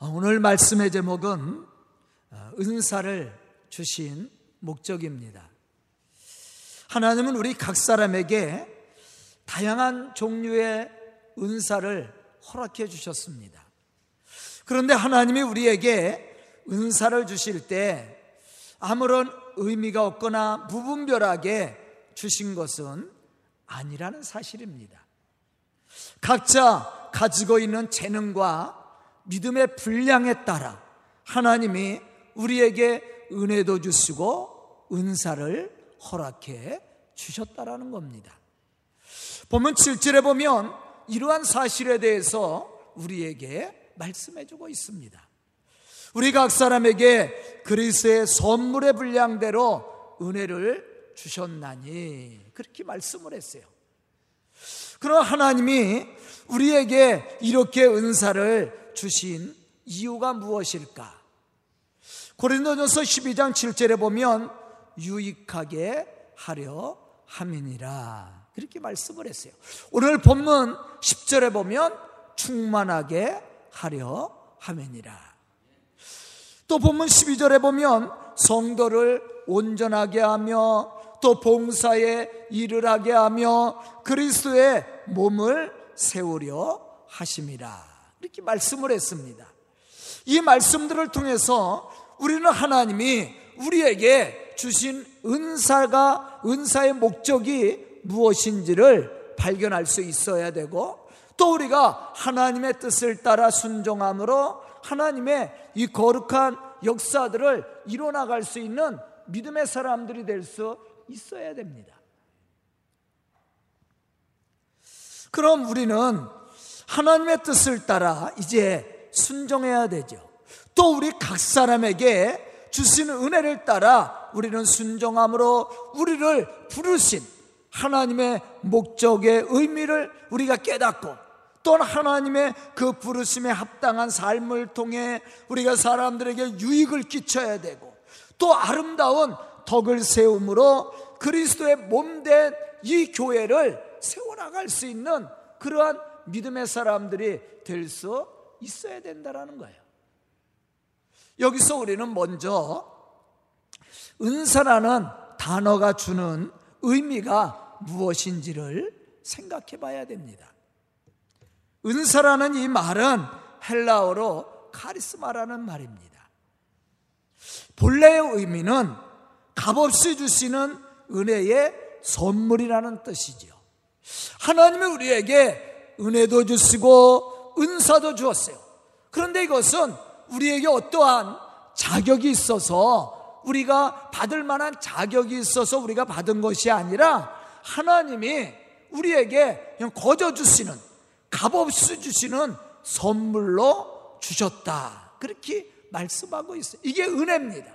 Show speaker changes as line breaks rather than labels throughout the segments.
어, 오늘 말씀의 제목은 어, 은사를 주신 목적입니다. 하나님은 우리 각 사람에게 다양한 종류의 은사를 허락해 주셨습니다. 그런데 하나님이 우리에게 은사를 주실 때 아무런 의미가 없거나 무분별하게 주신 것은 아니라는 사실입니다. 각자 가지고 있는 재능과 믿음의 분량에 따라 하나님이 우리에게 은혜도 주시고 은사를 허락해 주셨다라는 겁니다. 보면 7절에 보면 이러한 사실에 대해서 우리에게 말씀해 주고 있습니다. 우리 각 사람에게 그리스의 선물의 분량대로 은혜를 주셨나니 그렇게 말씀을 했어요. 그럼 하나님이 우리에게 이렇게 은사를 주신 이유가 무엇일까? 고린도전서 12장 7절에 보면 유익하게 하려 함이니라. 그렇게 말씀을 했어요. 오늘 본문 10절에 보면 충만하게 하려 함이니라. 또 본문 12절에 보면 성도를 온전하게 하며 또 봉사에 일을 하게 하며 그리스도의 몸을 세우려 하심이라. 이렇게 말씀을 했습니다. 이 말씀들을 통해서 우리는 하나님이 우리에게 주신 은사가 은사의 목적이 무엇인지를 발견할 수 있어야 되고 또 우리가 하나님의 뜻을 따라 순종함으로 하나님의 이 거룩한 역사들을 이뤄나갈 수 있는 믿음의 사람들이 될 수 있어야 됩니다. 그럼 우리는 하나님의 뜻을 따라 이제 순종해야 되죠. 또 우리 각 사람에게 주신 은혜를 따라 우리는 순종함으로 우리를 부르신 하나님의 목적의 의미를 우리가 깨닫고 또 하나님의 그 부르심에 합당한 삶을 통해 우리가 사람들에게 유익을 끼쳐야 되고 또 아름다운 덕을 세움으로 그리스도의 몸 된 이 교회를 세워나갈 수 있는 그러한 믿음의 사람들이 될 수 있어야 된다라는 거예요. 여기서 우리는 먼저 은사라는 단어가 주는 의미가 무엇인지를 생각해 봐야 됩니다. 은사라는 이 말은 헬라어로 카리스마라는 말입니다. 본래의 의미는 값없이 주시는 은혜의 선물이라는 뜻이죠. 하나님이 우리에게 은혜도 주시고 은사도 주었어요. 그런데 이것은 우리에게 어떠한 자격이 있어서 우리가 받을 만한 자격이 있어서 우리가 받은 것이 아니라 하나님이 우리에게 그냥 거저 주시는 값없이 주시는 선물로 주셨다. 그렇게 말씀하고 있어요. 이게 은혜입니다.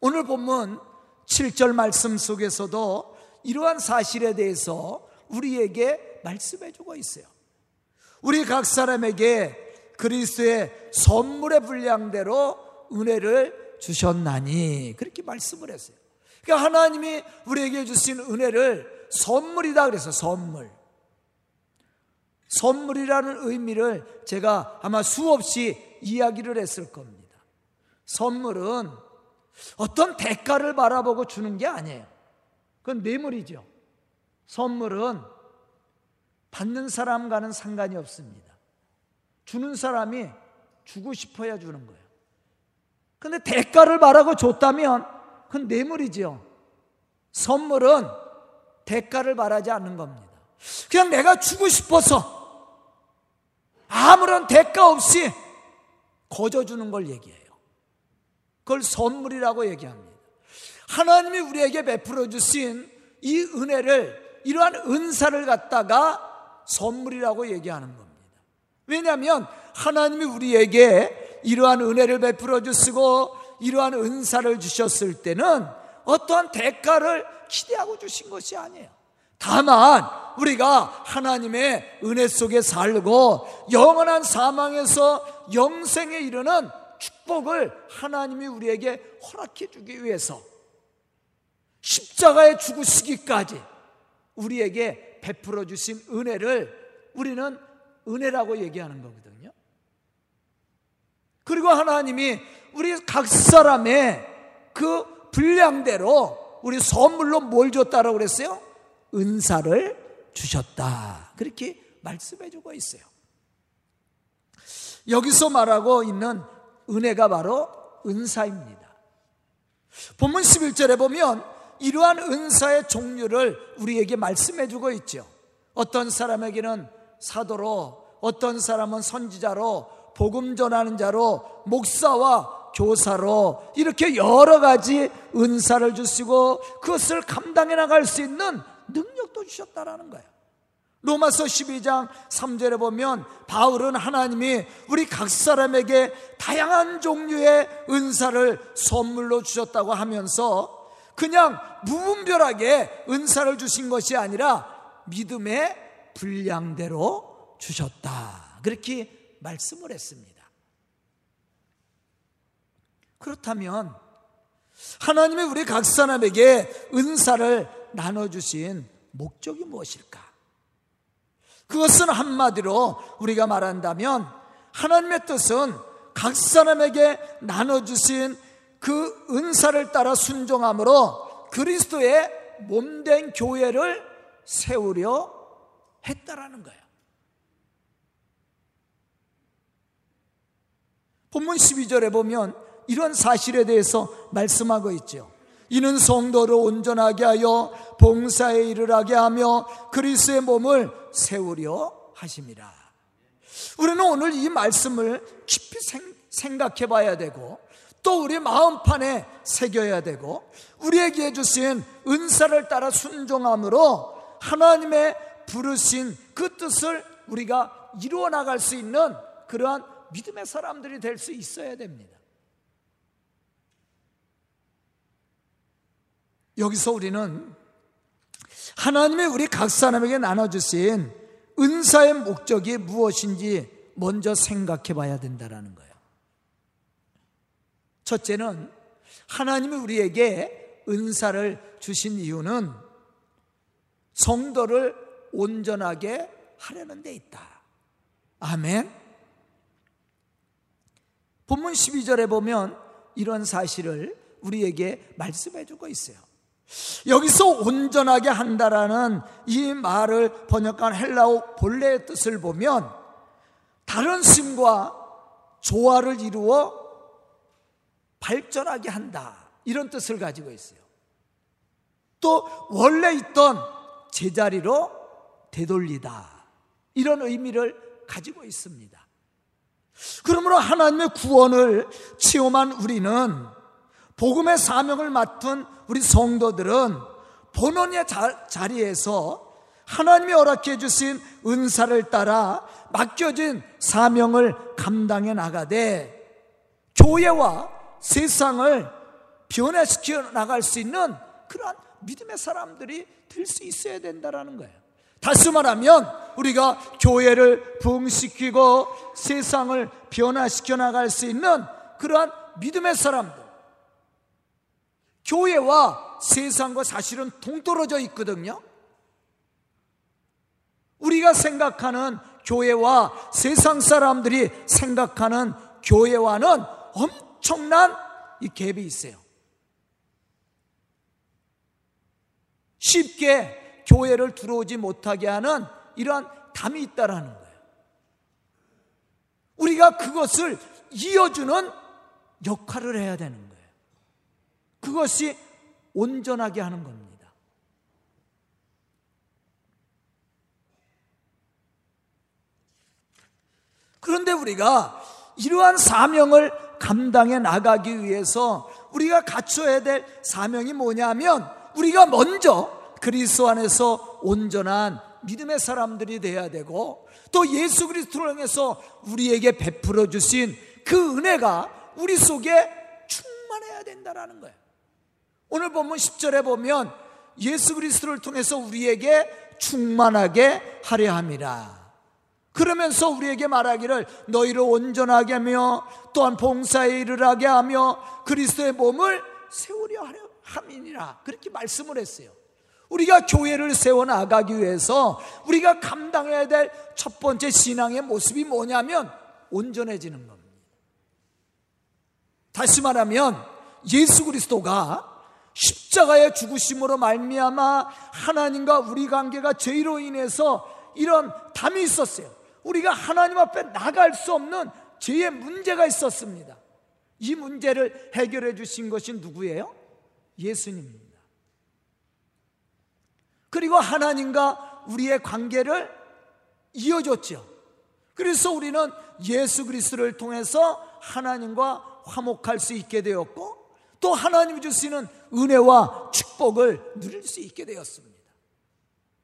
오늘 본문 7절 말씀 속에서도 이러한 사실에 대해서 우리에게 말씀해 주고 있어요. 우리 각 사람에게 그리스도의 선물의 분량대로 은혜를 주셨나니 그렇게 말씀을 했어요. 그러니까 하나님이 우리에게 주신 은혜를 선물이다 그래서 선물. 선물이라는 의미를 제가 아마 수없이 이야기를 했을 겁니다. 선물은 어떤 대가를 바라보고 주는 게 아니에요. 그건 뇌물이죠. 선물은 받는 사람과는 상관이 없습니다. 주는 사람이 주고 싶어야 주는 거예요. 근데 대가를 바라고 줬다면 그건 뇌물이죠. 선물은 대가를 바라지 않는 겁니다. 그냥 내가 주고 싶어서 아무런 대가 없이 거저 주는 걸 얘기해요. 그걸 선물이라고 얘기합니다. 하나님이 우리에게 베풀어 주신 이 은혜를 이러한 은사를 갖다가 선물이라고 얘기하는 겁니다. 왜냐하면 하나님이 우리에게 이러한 은혜를 베풀어 주시고 이러한 은사를 주셨을 때는 어떠한 대가를 기대하고 주신 것이 아니에요. 다만 우리가 하나님의 은혜 속에 살고 영원한 사망에서 영생에 이르는 축복을 하나님이 우리에게 허락해 주기 위해서 십자가에 죽으시기까지 우리에게 베풀어 주신 은혜를 우리는 은혜라고 얘기하는 거거든요. 그리고 하나님이 우리 각 사람의 그 분량대로 우리 선물로 뭘 줬다라고 그랬어요? 은사를 주셨다. 그렇게 말씀해 주고 있어요. 여기서 말하고 있는 은혜가 바로 은사입니다. 본문 11절에 보면 이러한 은사의 종류를 우리에게 말씀해 주고 있죠. 어떤 사람에게는 사도로, 어떤 사람은 선지자로, 복음 전하는 자로, 목사와 교사로 이렇게 여러 가지 은사를 주시고 그것을 감당해 나갈 수 있는 능력도 주셨다라는 거예요. 로마서 12장 3절에 보면 바울은 하나님이 우리 각 사람에게 다양한 종류의 은사를 선물로 주셨다고 하면서 그냥 무분별하게 은사를 주신 것이 아니라 믿음의 분량대로 주셨다. 그렇게 말씀을 했습니다. 그렇다면 하나님이 우리 각 사람에게 은사를 나눠주신 목적이 무엇일까? 그것은 한마디로 우리가 말한다면 하나님의 뜻은 각 사람에게 나눠주신 그 은사를 따라 순종함으로 그리스도의 몸된 교회를 세우려 했다라는 거예요. 본문 12절에 보면 이런 사실에 대해서 말씀하고 있죠. 이는 성도를 온전하게 하여 봉사에 이르게 하며 그리스의 몸을 세우려 하심이라. 우리는 오늘 이 말씀을 깊이 생각해 봐야 되고 또 우리 마음판에 새겨야 되고 우리에게 주신 은사를 따라 순종함으로 하나님의 부르신 그 뜻을 우리가 이루어 나갈 수 있는 그러한 믿음의 사람들이 될 수 있어야 됩니다. 여기서 우리는 하나님의 우리 각 사람에게 나눠주신 은사의 목적이 무엇인지 먼저 생각해 봐야 된다는 거예요. 첫째는 하나님이 우리에게 은사를 주신 이유는 성도를 온전하게 하려는 데 있다. 아멘. 본문 12절에 보면 이런 사실을 우리에게 말씀해 주고 있어요. 여기서 온전하게 한다라는 이 말을 번역한 헬라어 본래의 뜻을 보면 다른 심과 조화를 이루어 발전하게 한다. 이런 뜻을 가지고 있어요. 또 원래 있던 제자리로 되돌리다. 이런 의미를 가지고 있습니다. 그러므로 하나님의 구원을 체험한 우리는 복음의 사명을 맡은 우리 성도들은 본원의 자 리에서 하나님이 허락해 주신 은사를 따라 맡겨진 사명을 감당해 나가되 교회와 세상을 변화시켜 나갈 수 있는 그러한 믿음의 사람들이 될 수 있어야 된다는 거예요. 다시 말하면 우리가 교회를 부흥시키고 세상을 변화시켜 나갈 수 있는 그러한 믿음의 사람들. 교회와 세상과 사실은 동떨어져 있거든요. 우리가 생각하는 교회와 세상 사람들이 생각하는 교회와는 엄 청난 이 갭이 있어요. 쉽게 교회를 들어오지 못하게 하는 이러한 담이 있다라는 거예요. 우리가 그것을 이어주는 역할을 해야 되는 거예요. 그것이 온전하게 하는 겁니다. 그런데 우리가 이러한 사명을 감당해 나가기 위해서 우리가 갖춰야 될 사명이 뭐냐면 우리가 먼저 그리스도 안에서 온전한 믿음의 사람들이 되어야 되고 또 예수 그리스도를 통해서 우리에게 베풀어 주신 그 은혜가 우리 속에 충만해야 된다라는 거예요. 오늘 본문 10절에 보면 예수 그리스도를 통해서 우리에게 충만하게 하려 함이라. 그러면서 우리에게 말하기를 너희를 온전하게 하며 또한 봉사에 이르게 하며 그리스도의 몸을 세우려 하려 함이니라. 그렇게 말씀을 했어요. 우리가 교회를 세워 나가기 위해서 우리가 감당해야 될 첫 번째 신앙의 모습이 뭐냐면 온전해지는 겁니다. 다시 말하면 예수 그리스도가 십자가의 죽으심으로 말미암아 하나님과 우리 관계가 죄로 인해서 이런 담이 있었어요. 우리가 하나님 앞에 나갈 수 없는 죄의 문제가 있었습니다. 이 문제를 해결해 주신 것이 누구예요? 예수님입니다. 그리고 하나님과 우리의 관계를 이어줬죠. 그래서 우리는 예수 그리스도를 통해서 하나님과 화목할 수 있게 되었고 또 하나님이 주시는 은혜와 축복을 누릴 수 있게 되었습니다.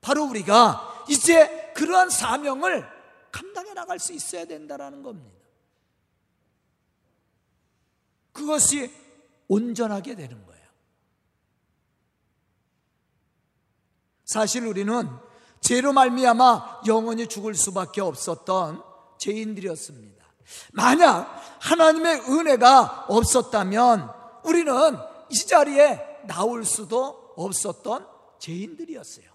바로 우리가 이제 그러한 사명을 감당해 나갈 수 있어야 된다는 겁니다. 그것이 온전하게 되는 거예요. 사실 우리는 죄로 말미암아 영원히 죽을 수밖에 없었던 죄인들이었습니다. 만약 하나님의 은혜가 없었다면 우리는 이 자리에 나올 수도 없었던 죄인들이었어요.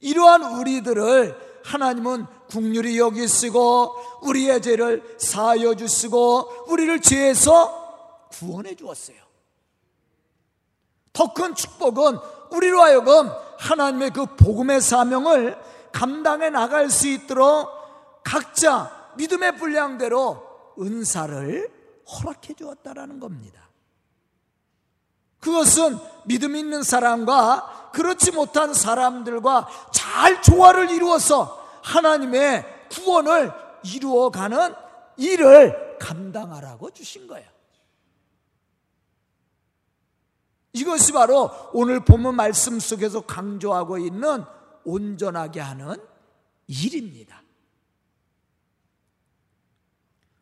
이러한 우리들을 하나님은 국률이 여기시고 우리의 죄를 사하여 주시고 우리를 죄에서 구원해 주었어요. 더 큰 축복은 우리로 하여금 하나님의 그 복음의 사명을 감당해 나갈 수 있도록 각자 믿음의 분량대로 은사를 허락해 주었다라는 겁니다. 그것은 믿음 있는 사람과 그렇지 못한 사람들과 잘 조화를 이루어서 하나님의 구원을 이루어가는 일을 감당하라고 주신 거예요. 이것이 바로 오늘 본문 말씀 속에서 강조하고 있는 온전하게 하는 일입니다.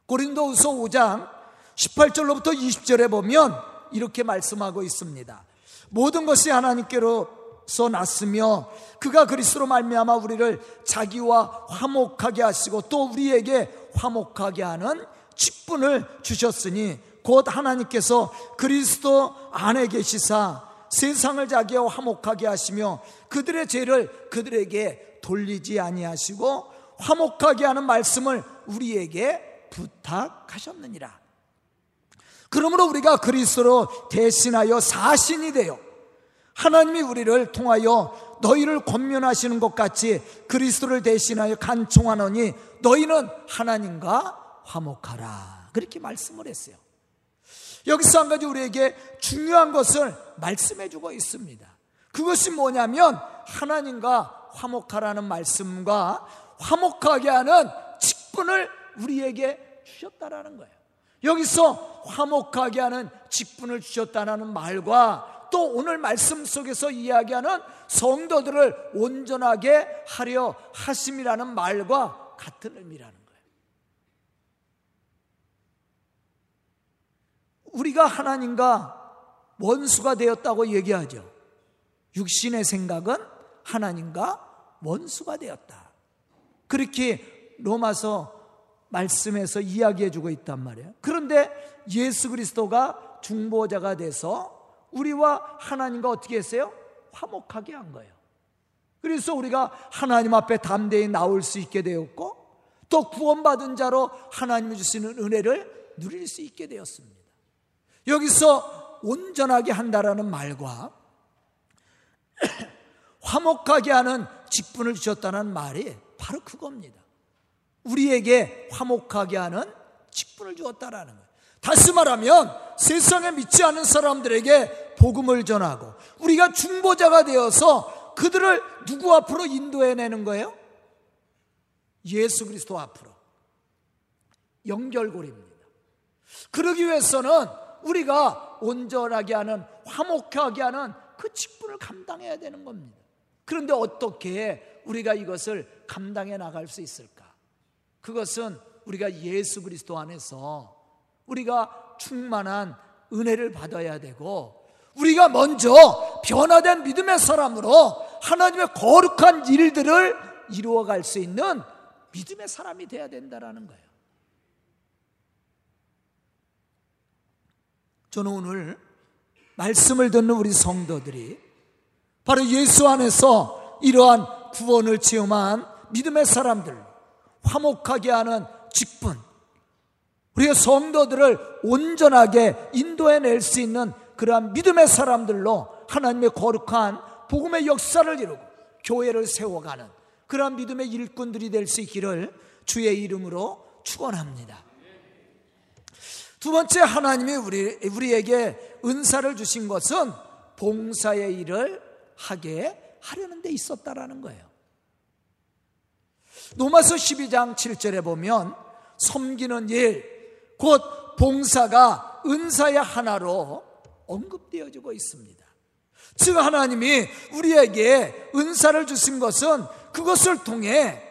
고린도후서 5장 18절로부터 20절에 보면 이렇게 말씀하고 있습니다. 모든 것이 하나님께로서 났으며 그가 그리스도로 말미암아 우리를 자기와 화목하게 하시고 또 우리에게 화목하게 하는 직분을 주셨으니 곧 하나님께서 그리스도 안에 계시사 세상을 자기와 화목하게 하시며 그들의 죄를 그들에게 돌리지 아니하시고 화목하게 하는 말씀을 우리에게 부탁하셨느니라. 그러므로 우리가 그리스도로 대신하여 사신이 되어 하나님이 우리를 통하여 너희를 권면하시는 것 같이 그리스도를 대신하여 간청하노니 너희는 하나님과 화목하라. 그렇게 말씀을 했어요. 여기서 한 가지 우리에게 중요한 것을 말씀해 주고 있습니다. 그것이 뭐냐면 하나님과 화목하라는 말씀과 화목하게 하는 직분을 우리에게 주셨다라는 거예요. 여기서 화목하게 하는 직분을 주셨다는 말과 또 오늘 말씀 속에서 이야기하는 성도들을 온전하게 하려 하심이라는 말과 같은 의미라는 거예요. 우리가 하나님과 원수가 되었다고 얘기하죠. 육신의 생각은 하나님과 원수가 되었다. 그렇게 로마서 말씀에서 이야기해 주고 있단 말이에요. 그런데 예수 그리스도가 중보자가 돼서 우리와 하나님과 어떻게 했어요? 화목하게 한 거예요. 그래서 우리가 하나님 앞에 담대히 나올 수 있게 되었고 또 구원받은 자로 하나님이 주시는 은혜를 누릴 수 있게 되었습니다. 여기서 온전하게 한다라는 말과 화목하게 하는 직분을 주셨다는 말이 바로 그겁니다. 우리에게 화목하게 하는 직분을 주었다라는 거예요. 다시 말하면 세상에 믿지 않은 사람들에게 복음을 전하고 우리가 중보자가 되어서 그들을 누구 앞으로 인도해내는 거예요? 예수 그리스도 앞으로. 연결고리입니다. 그러기 위해서는 우리가 온전하게 하는 화목하게 하는 그 직분을 감당해야 되는 겁니다. 그런데 어떻게 우리가 이것을 감당해 나갈 수 있을까? 그것은 우리가 예수 그리스도 안에서 우리가 충만한 은혜를 받아야 되고 우리가 먼저 변화된 믿음의 사람으로 하나님의 거룩한 일들을 이루어갈 수 있는 믿음의 사람이 되어야 된다는 거예요. 저는 오늘 말씀을 듣는 우리 성도들이 바로 예수 안에서 이러한 구원을 체험한 믿음의 사람들, 화목하게 하는 직분, 우리가 성도들을 온전하게 인도해낼 수 있는 그러한 믿음의 사람들로 하나님의 거룩한 복음의 역사를 이루고 교회를 세워가는 그러한 믿음의 일꾼들이 될 수 있기를 주의 이름으로 축원합니다. 두 번째 하나님이 우리 우리에게 은사를 주신 것은 봉사의 일을 하게 하려는 데 있었다라는 거예요. 로마서 12장 7절에 보면 섬기는 일, 곧 봉사가 은사의 하나로 언급되어지고 있습니다. 즉 하나님이 우리에게 은사를 주신 것은 그것을 통해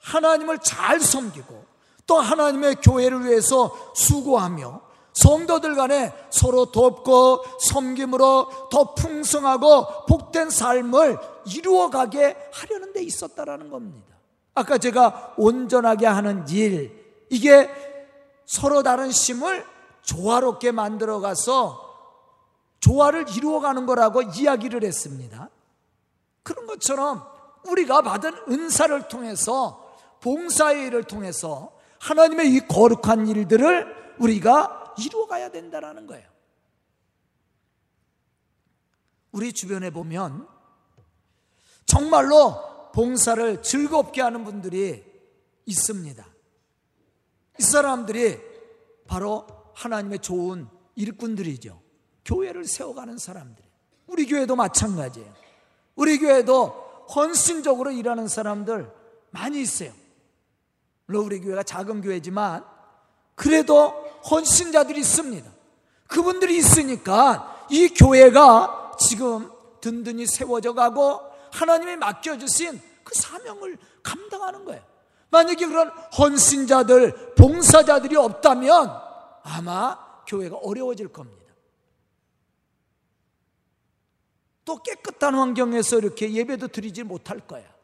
하나님을 잘 섬기고 또 하나님의 교회를 위해서 수고하며 성도들 간에 서로 돕고 섬김으로 더 풍성하고 복된 삶을 이루어가게 하려는 데 있었다라는 겁니다. 아까 제가 온전하게 하는 일, 이게 서로 다른 심을 조화롭게 만들어 가서 조화를 이루어가는 거라고 이야기를 했습니다. 그런 것처럼 우리가 받은 은사를 통해서 봉사의 일을 통해서 하나님의 이 거룩한 일들을 우리가 이루어가야 된다는 거예요. 우리 주변에 보면 정말로 봉사를 즐겁게 하는 분들이 있습니다. 이 사람들이 바로 하나님의 좋은 일꾼들이죠. 교회를 세워가는 사람들. 우리 교회도 마찬가지예요. 우리 교회도 헌신적으로 일하는 사람들 많이 있어요. 물론 우리 교회가 작은 교회지만 그래도 헌신자들이 있습니다. 그분들이 있으니까 이 교회가 지금 든든히 세워져 가고 하나님이 맡겨주신 그 사명을 감당하는 거예요. 만약에 그런 헌신자들, 봉사자들이 없다면 아마 교회가 어려워질 겁니다. 또 깨끗한 환경에서 이렇게 예배도 드리지 못할 거야.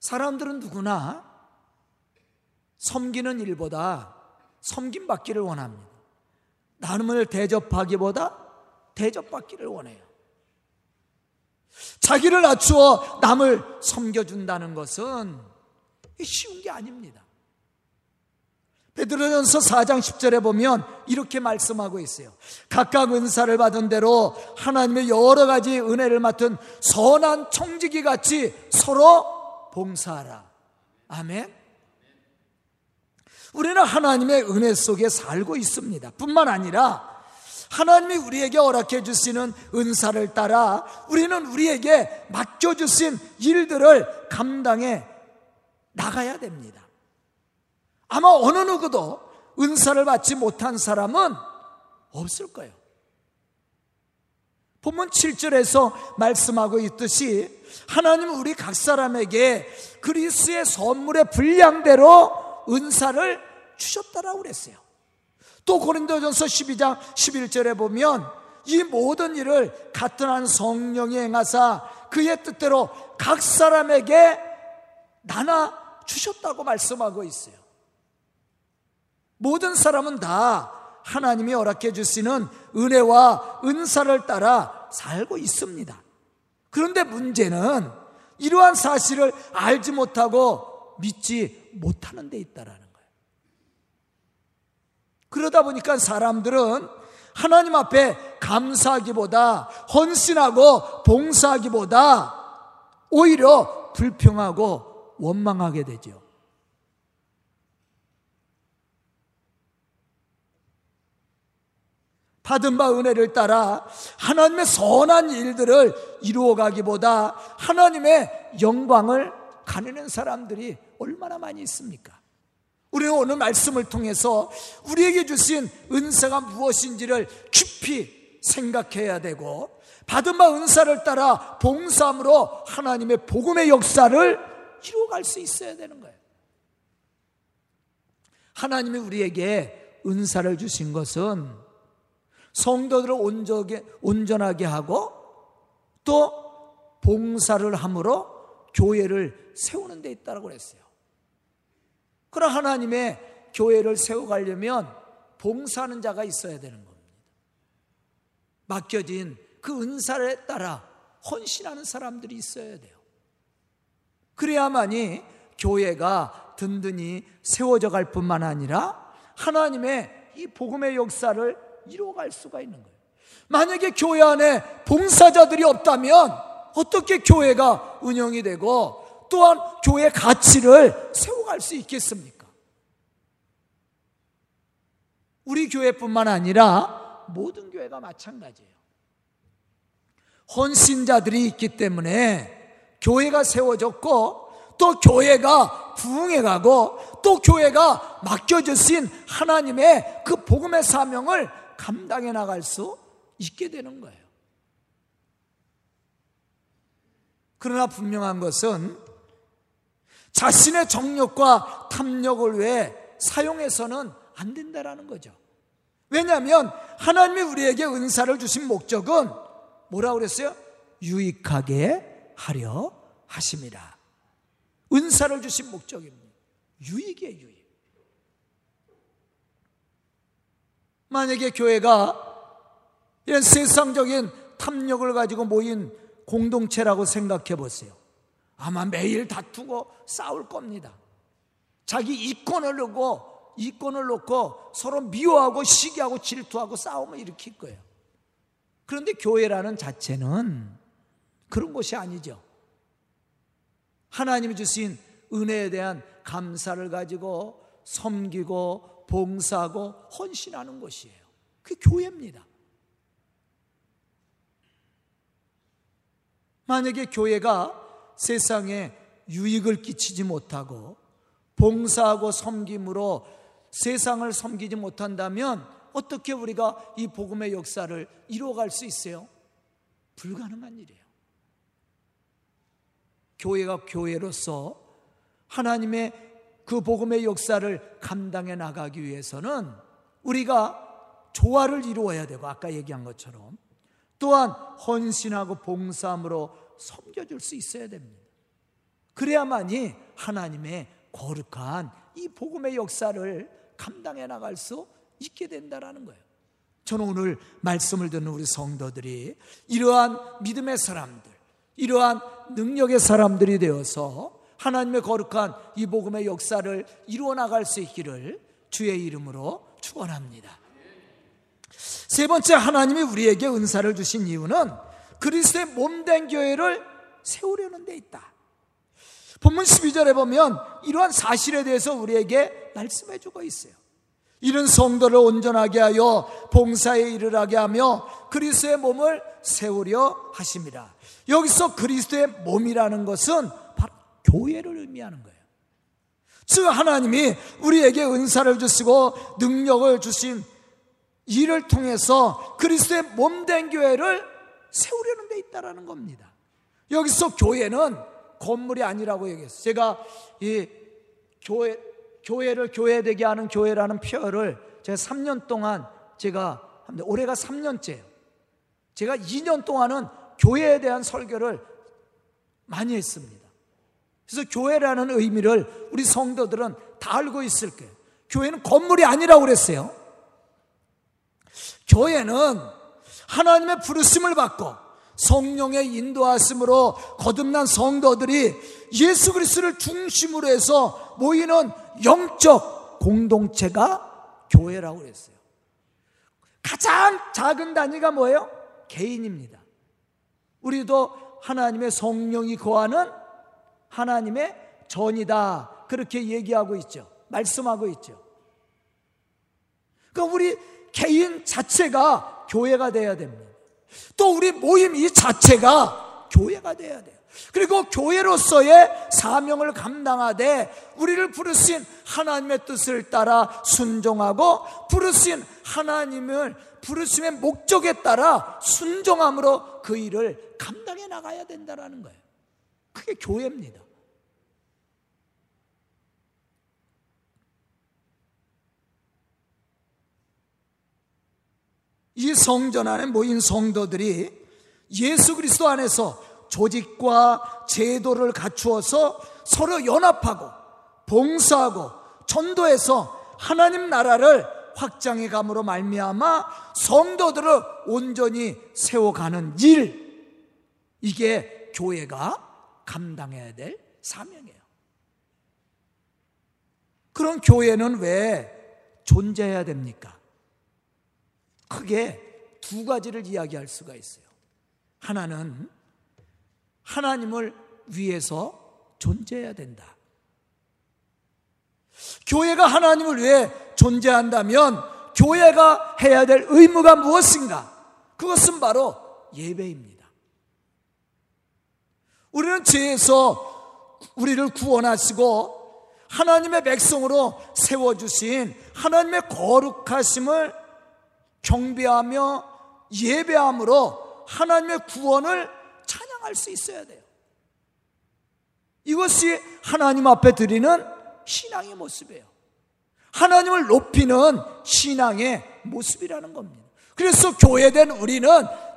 사람들은 누구나 섬기는 일보다 섬김 받기를 원합니다. 남을 대접하기보다 대접받기를 원해요. 자기를 낮추어 남을 섬겨준다는 것은 쉬운 게 아닙니다. 베드로전서 4장 10절에 보면 이렇게 말씀하고 있어요. 각각 은사를 받은 대로 하나님의 여러 가지 은혜를 맡은 선한 청지기 같이 서로 봉사하라. 아멘. 우리는 하나님의 은혜 속에 살고 있습니다. 뿐만 아니라 하나님이 우리에게 허락해 주시는 은사를 따라 우리는 우리에게 맡겨 주신 일들을 감당해 나가야 됩니다. 아마 어느 누구도 은사를 받지 못한 사람은 없을 거예요. 본문 7절에서 말씀하고 있듯이 하나님은 우리 각 사람에게 그리스의 선물의 분량대로 은사를 주셨다라고 그랬어요. 또 고린도전서 12장 11절에 보면 이 모든 일을 같은 한 성령이 행하사 그의 뜻대로 각 사람에게 나눠 주셨다고 말씀하고 있어요. 모든 사람은 다 하나님이 허락해 주시는 은혜와 은사를 따라 살고 있습니다. 그런데 문제는 이러한 사실을 알지 못하고 믿지 못하는 데 있다라는 거예요. 그러다 보니까 사람들은 하나님 앞에 감사하기보다 헌신하고 봉사하기보다 오히려 불평하고 원망하게 되죠. 받은 바 은혜를 따라 하나님의 선한 일들을 이루어가기보다 하나님의 영광을 가리는 사람들이 얼마나 많이 있습니까? 우리는 오늘 말씀을 통해서 우리에게 주신 은사가 무엇인지를 깊이 생각해야 되고 받은 바 은사를 따라 봉사함으로 하나님의 복음의 역사를 이루어갈 수 있어야 되는 거예요. 하나님이 우리에게 은사를 주신 것은 성도들을 온전하게, 온전하게 하고 또 봉사를 함으로 교회를 세우는 데 있다고 그랬어요. 그럼 하나님의 교회를 세워가려면 봉사하는 자가 있어야 되는 겁니다. 맡겨진 그 은사에 따라 헌신하는 사람들이 있어야 돼요. 그래야만이 교회가 든든히 세워져 갈 뿐만 아니라 하나님의 이 복음의 역사를 이루어갈 수가 있는 거예요. 만약에 교회 안에 봉사자들이 없다면 어떻게 교회가 운영이 되고 또한 교회 가치를 세워갈 수 있겠습니까? 우리 교회뿐만 아니라 모든 교회가 마찬가지예요. 헌신자들이 있기 때문에 교회가 세워졌고 또 교회가 부흥해 가고 또 교회가 맡겨주신 하나님의 그 복음의 사명을 감당해 나갈 수 있게 되는 거예요. 그러나 분명한 것은 자신의 정력과 탐력을 위해 사용해서는 안 된다라는 거죠. 왜냐하면 하나님이 우리에게 은사를 주신 목적은 뭐라고 그랬어요? 유익하게 하려 하십니다. 은사를 주신 목적입니다. 유익이에요, 유익. 만약에 교회가 이런 세상적인 탐욕을 가지고 모인 공동체라고 생각해 보세요. 아마 매일 다투고 싸울 겁니다. 자기 이권을 놓고 이권을 놓고 서로 미워하고 시기하고 질투하고 싸움을 일으킬 거예요. 그런데 교회라는 자체는 그런 곳이 아니죠. 하나님이 주신 은혜에 대한 감사를 가지고 섬기고 봉사하고 헌신하는 곳이에요. 그게 교회입니다. 만약에 교회가 세상에 유익을 끼치지 못하고 봉사하고 섬김으로 세상을 섬기지 못한다면 어떻게 우리가 이 복음의 역사를 이루어갈 수 있어요? 불가능한 일이에요. 교회가 교회로서 하나님의 그 복음의 역사를 감당해 나가기 위해서는 우리가 조화를 이루어야 되고 아까 얘기한 것처럼 또한 헌신하고 봉사함으로 섬겨줄 수 있어야 됩니다. 그래야만이 하나님의 거룩한 이 복음의 역사를 감당해 나갈 수 있게 된다라는 거예요. 저는 오늘 말씀을 듣는 우리 성도들이 이러한 믿음의 사람들, 이러한 능력의 사람들이 되어서 하나님의 거룩한 이 복음의 역사를 이루어 나갈 수 있기를 주의 이름으로 축원합니다. 세 번째 하나님이 우리에게 은사를 주신 이유는 그리스도의 몸 된 교회를 세우려는 데 있다. 본문 12절에 보면 이러한 사실에 대해서 우리에게 말씀해 주고 있어요. 이런 성도를 온전하게 하여 봉사에 이르게 하며 그리스도의 몸을 세우려 하십니다. 여기서 그리스도의 몸이라는 것은 바로 교회를 의미하는 거예요. 즉 하나님이 우리에게 은사를 주시고 능력을 주신 이를 통해서 그리스도의 몸 된 교회를 세우려는 데 있다라는 겁니다. 여기서 교회는 건물이 아니라고 얘기했어요. 제가 이 교회 교회를 교회되게 하는 교회라는 표현을 제가 3년 동안 제가 올해가 3년째예요. 제가 2년 동안은 교회에 대한 설교를 많이 했습니다. 그래서 교회라는 의미를 우리 성도들은 다 알고 있을 거예요. 교회는 건물이 아니라고 그랬어요. 교회는 하나님의 부르심을 받고 성령의 인도하심으로 거듭난 성도들이 예수 그리스도를 중심으로 해서 모이는 영적 공동체가 교회라고 그랬어요. 가장 작은 단위가 뭐예요? 개인입니다. 우리도 하나님의 성령이 거하는 하나님의 전이다. 그렇게 얘기하고 있죠. 말씀하고 있죠. 그러니까 우리 개인 자체가 교회가 돼야 됩니다. 또 우리 모임 이 자체가 교회가 돼야 돼요. 그리고 교회로서의 사명을 감당하되 우리를 부르신 하나님의 뜻을 따라 순종하고 부르신 하나님을 부르심의 목적에 따라 순종함으로 그 일을 감당해 나가야 된다라는 거예요. 그게 교회입니다. 이 성전 안에 모인 성도들이 예수 그리스도 안에서 조직과 제도를 갖추어서 서로 연합하고 봉사하고 전도해서 하나님 나라를 확장해 감으로 말미암아 성도들을 온전히 세워가는 일 이게 교회가 감당해야 될 사명이에요. 그런 교회는 왜 존재해야 됩니까? 크게 두 가지를 이야기할 수가 있어요. 하나는 하나님을 위해서 존재해야 된다. 교회가 하나님을 위해 존재한다면 교회가 해야 될 의무가 무엇인가? 그것은 바로 예배입니다. 우리는 죄에서 우리를 구원하시고 하나님의 백성으로 세워주신 하나님의 거룩하심을 경배하며 예배함으로 하나님의 구원을 찬양할 수 있어야 돼요. 이것이 하나님 앞에 드리는 신앙의 모습이에요. 하나님을 높이는 신앙의 모습이라는 겁니다. 그래서 교회된 우리는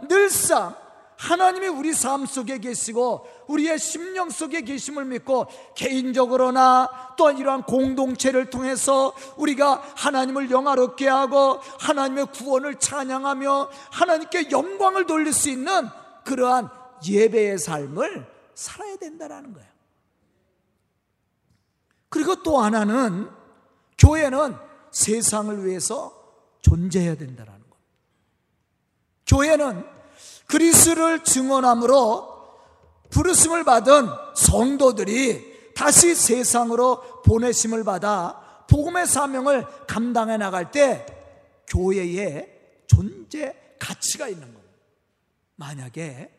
늘상 하나님이 우리 삶 속에 계시고 우리의 심령 속에 계심을 믿고 개인적으로나 또한 이러한 공동체를 통해서 우리가 하나님을 영화롭게 하고 하나님의 구원을 찬양하며 하나님께 영광을 돌릴 수 있는 그러한 예배의 삶을 살아야 된다는 거예요. 그리고 또 하나는 교회는 세상을 위해서 존재해야 된다는 겁니다. 교회는 그리스를 증언함으로 부르심을 받은 성도들이 다시 세상으로 보내심을 받아 복음의 사명을 감당해 나갈 때 교회에 존재 가치가 있는 겁니다. 만약에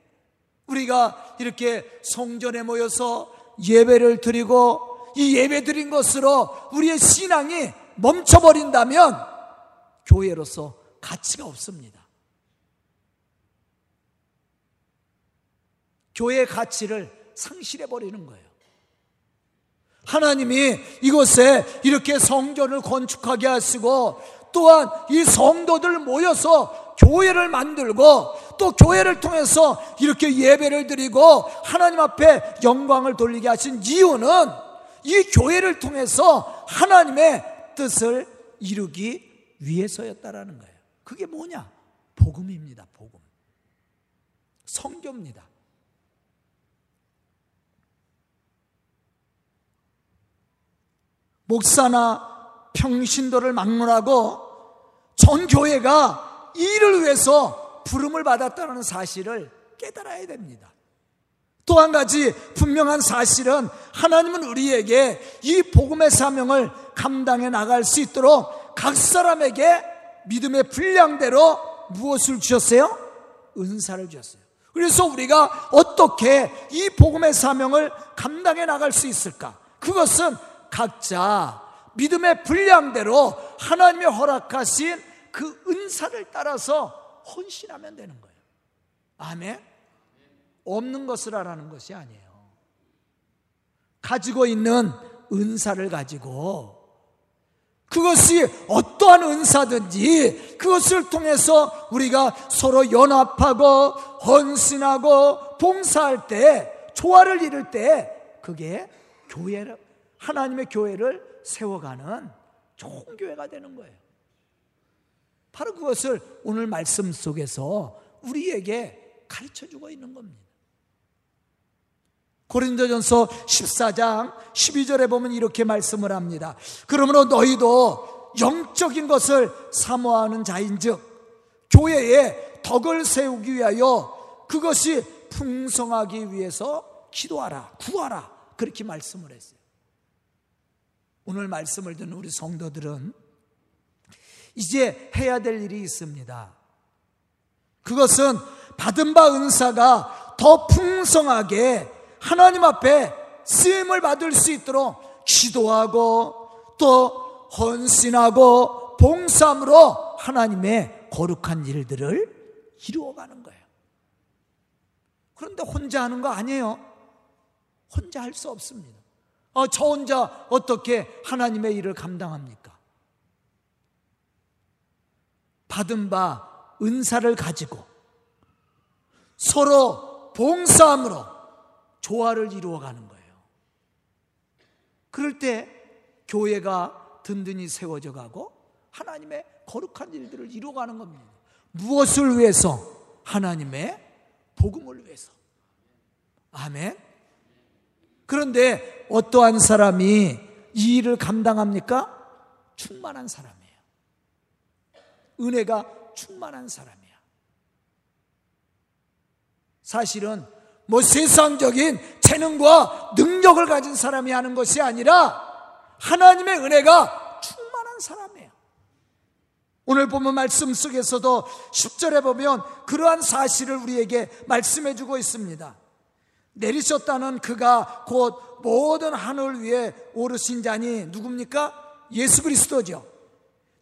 우리가 이렇게 성전에 모여서 예배를 드리고 이 예배 드린 것으로 우리의 신앙이 멈춰버린다면 교회로서 가치가 없습니다. 교회의 가치를 상실해 버리는 거예요. 하나님이 이곳에 이렇게 성전을 건축하게 하시고 또한 이 성도들 모여서 교회를 만들고 또 교회를 통해서 이렇게 예배를 드리고 하나님 앞에 영광을 돌리게 하신 이유는 이 교회를 통해서 하나님의 뜻을 이루기 위해서였다라는 거예요. 그게 뭐냐? 복음입니다. 복음. 성교입니다. 목사나 평신도를 막론하고 전 교회가 이를 위해서 부름을 받았다는 사실을 깨달아야 됩니다. 또 한 가지 분명한 사실은 하나님은 우리에게 이 복음의 사명을 감당해 나갈 수 있도록 각 사람에게 믿음의 분량대로 무엇을 주셨어요? 은사를 주셨어요. 그래서 우리가 어떻게 이 복음의 사명을 감당해 나갈 수 있을까? 그것은 각자 믿음의 분량대로 하나님의 허락하신 그 은사를 따라서 헌신하면 되는 거예요. 아멘? 없는 것을 하라는 것이 아니에요. 가지고 있는 은사를 가지고 그것이 어떠한 은사든지 그것을 통해서 우리가 서로 연합하고 헌신하고 봉사할 때 조화를 이룰 때 그게 교회를 하나님의 교회를 세워가는 좋은 교회가 되는 거예요. 바로 그것을 오늘 말씀 속에서 우리에게 가르쳐 주고 있는 겁니다. 고린도전서 14장 12절에 보면 이렇게 말씀을 합니다. 그러므로 너희도 영적인 것을 사모하는 자인즉 교회에 덕을 세우기 위하여 그것이 풍성하기 위해서 기도하라, 구하라 그렇게 말씀을 했어요. 오늘 말씀을 듣는 우리 성도들은 이제 해야 될 일이 있습니다. 그것은 받은 바 은사가 더 풍성하게 하나님 앞에 쓰임을 받을 수 있도록 기도하고 또 헌신하고 봉사함으로 하나님의 거룩한 일들을 이루어가는 거예요. 그런데 혼자 하는 거 아니에요. 혼자 할 수 없습니다. 어, 저 혼자 어떻게 하나님의 일을 감당합니까? 받은 바 은사를 가지고 서로 봉사함으로 조화를 이루어가는 거예요. 그럴 때 교회가 든든히 세워져 가고 하나님의 거룩한 일들을 이루어가는 겁니다. 무엇을 위해서? 하나님의 복음을 위해서. 아멘. 그런데 어떠한 사람이 이 일을 감당합니까? 충만한 사람이에요. 은혜가 충만한 사람이야. 사실은 뭐 세상적인 재능과 능력을 가진 사람이 하는 것이 아니라 하나님의 은혜가 충만한 사람이에요. 오늘 보면 말씀 속에서도 10절에 보면 그러한 사실을 우리에게 말씀해 주고 있습니다. 내리셨다는 그가 곧 모든 하늘 위에 오르신 자니 누굽니까? 예수 그리스도죠.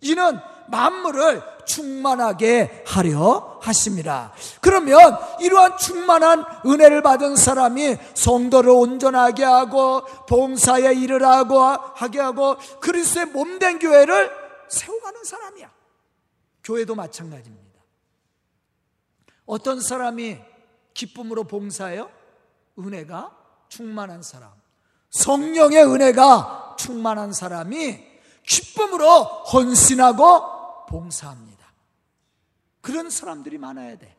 이는 만물을 충만하게 하려 하십니다. 그러면 이러한 충만한 은혜를 받은 사람이 성도를 온전하게 하고 봉사에 일을 하고 하게 하고 그리스도의 몸된 교회를 세워가는 사람이야. 교회도 마찬가지입니다. 어떤 사람이 기쁨으로 봉사해요? 은혜가 충만한 사람. 성령의 은혜가 충만한 사람이 기쁨으로 헌신하고 봉사합니다. 그런 사람들이 많아야 돼.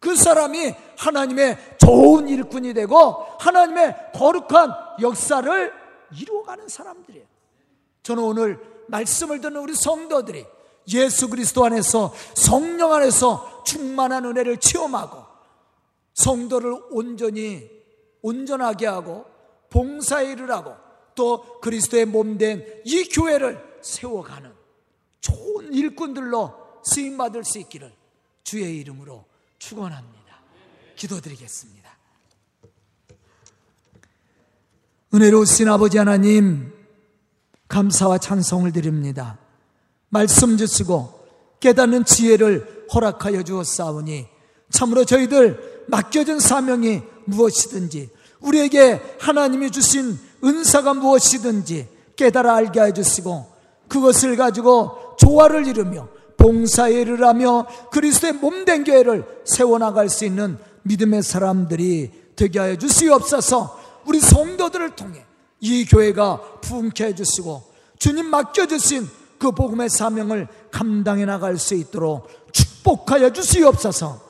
그 사람이 하나님의 좋은 일꾼이 되고 하나님의 거룩한 역사를 이루어가는 사람들이에요. 저는 오늘 말씀을 듣는 우리 성도들이 예수 그리스도 안에서 성령 안에서 충만한 은혜를 체험하고 성도를 온전히 온전하게 하고 봉사의 일을 하고 또 그리스도의 몸 된 이 교회를 세워가는 좋은 일꾼들로 쓰임 받을 수 있기를 주의 이름으로 축원합니다. 기도드리겠습니다. 은혜로우신 아버지 하나님 감사와 찬송을 드립니다. 말씀 주시고 깨닫는 지혜를 허락하여 주었사오니 참으로 저희들 맡겨진 사명이 무엇이든지 우리에게 하나님이 주신 은사가 무엇이든지 깨달아 알게 해주시고 그것을 가지고 조화를 이루며 봉사일을 하며 그리스도의 몸된 교회를 세워나갈 수 있는 믿음의 사람들이 되게 하여 주시옵소서. 우리 성도들을 통해 이 교회가 부흥케 해주시고 주님 맡겨주신 그 복음의 사명을 감당해 나갈 수 있도록 축복하여 주시옵소서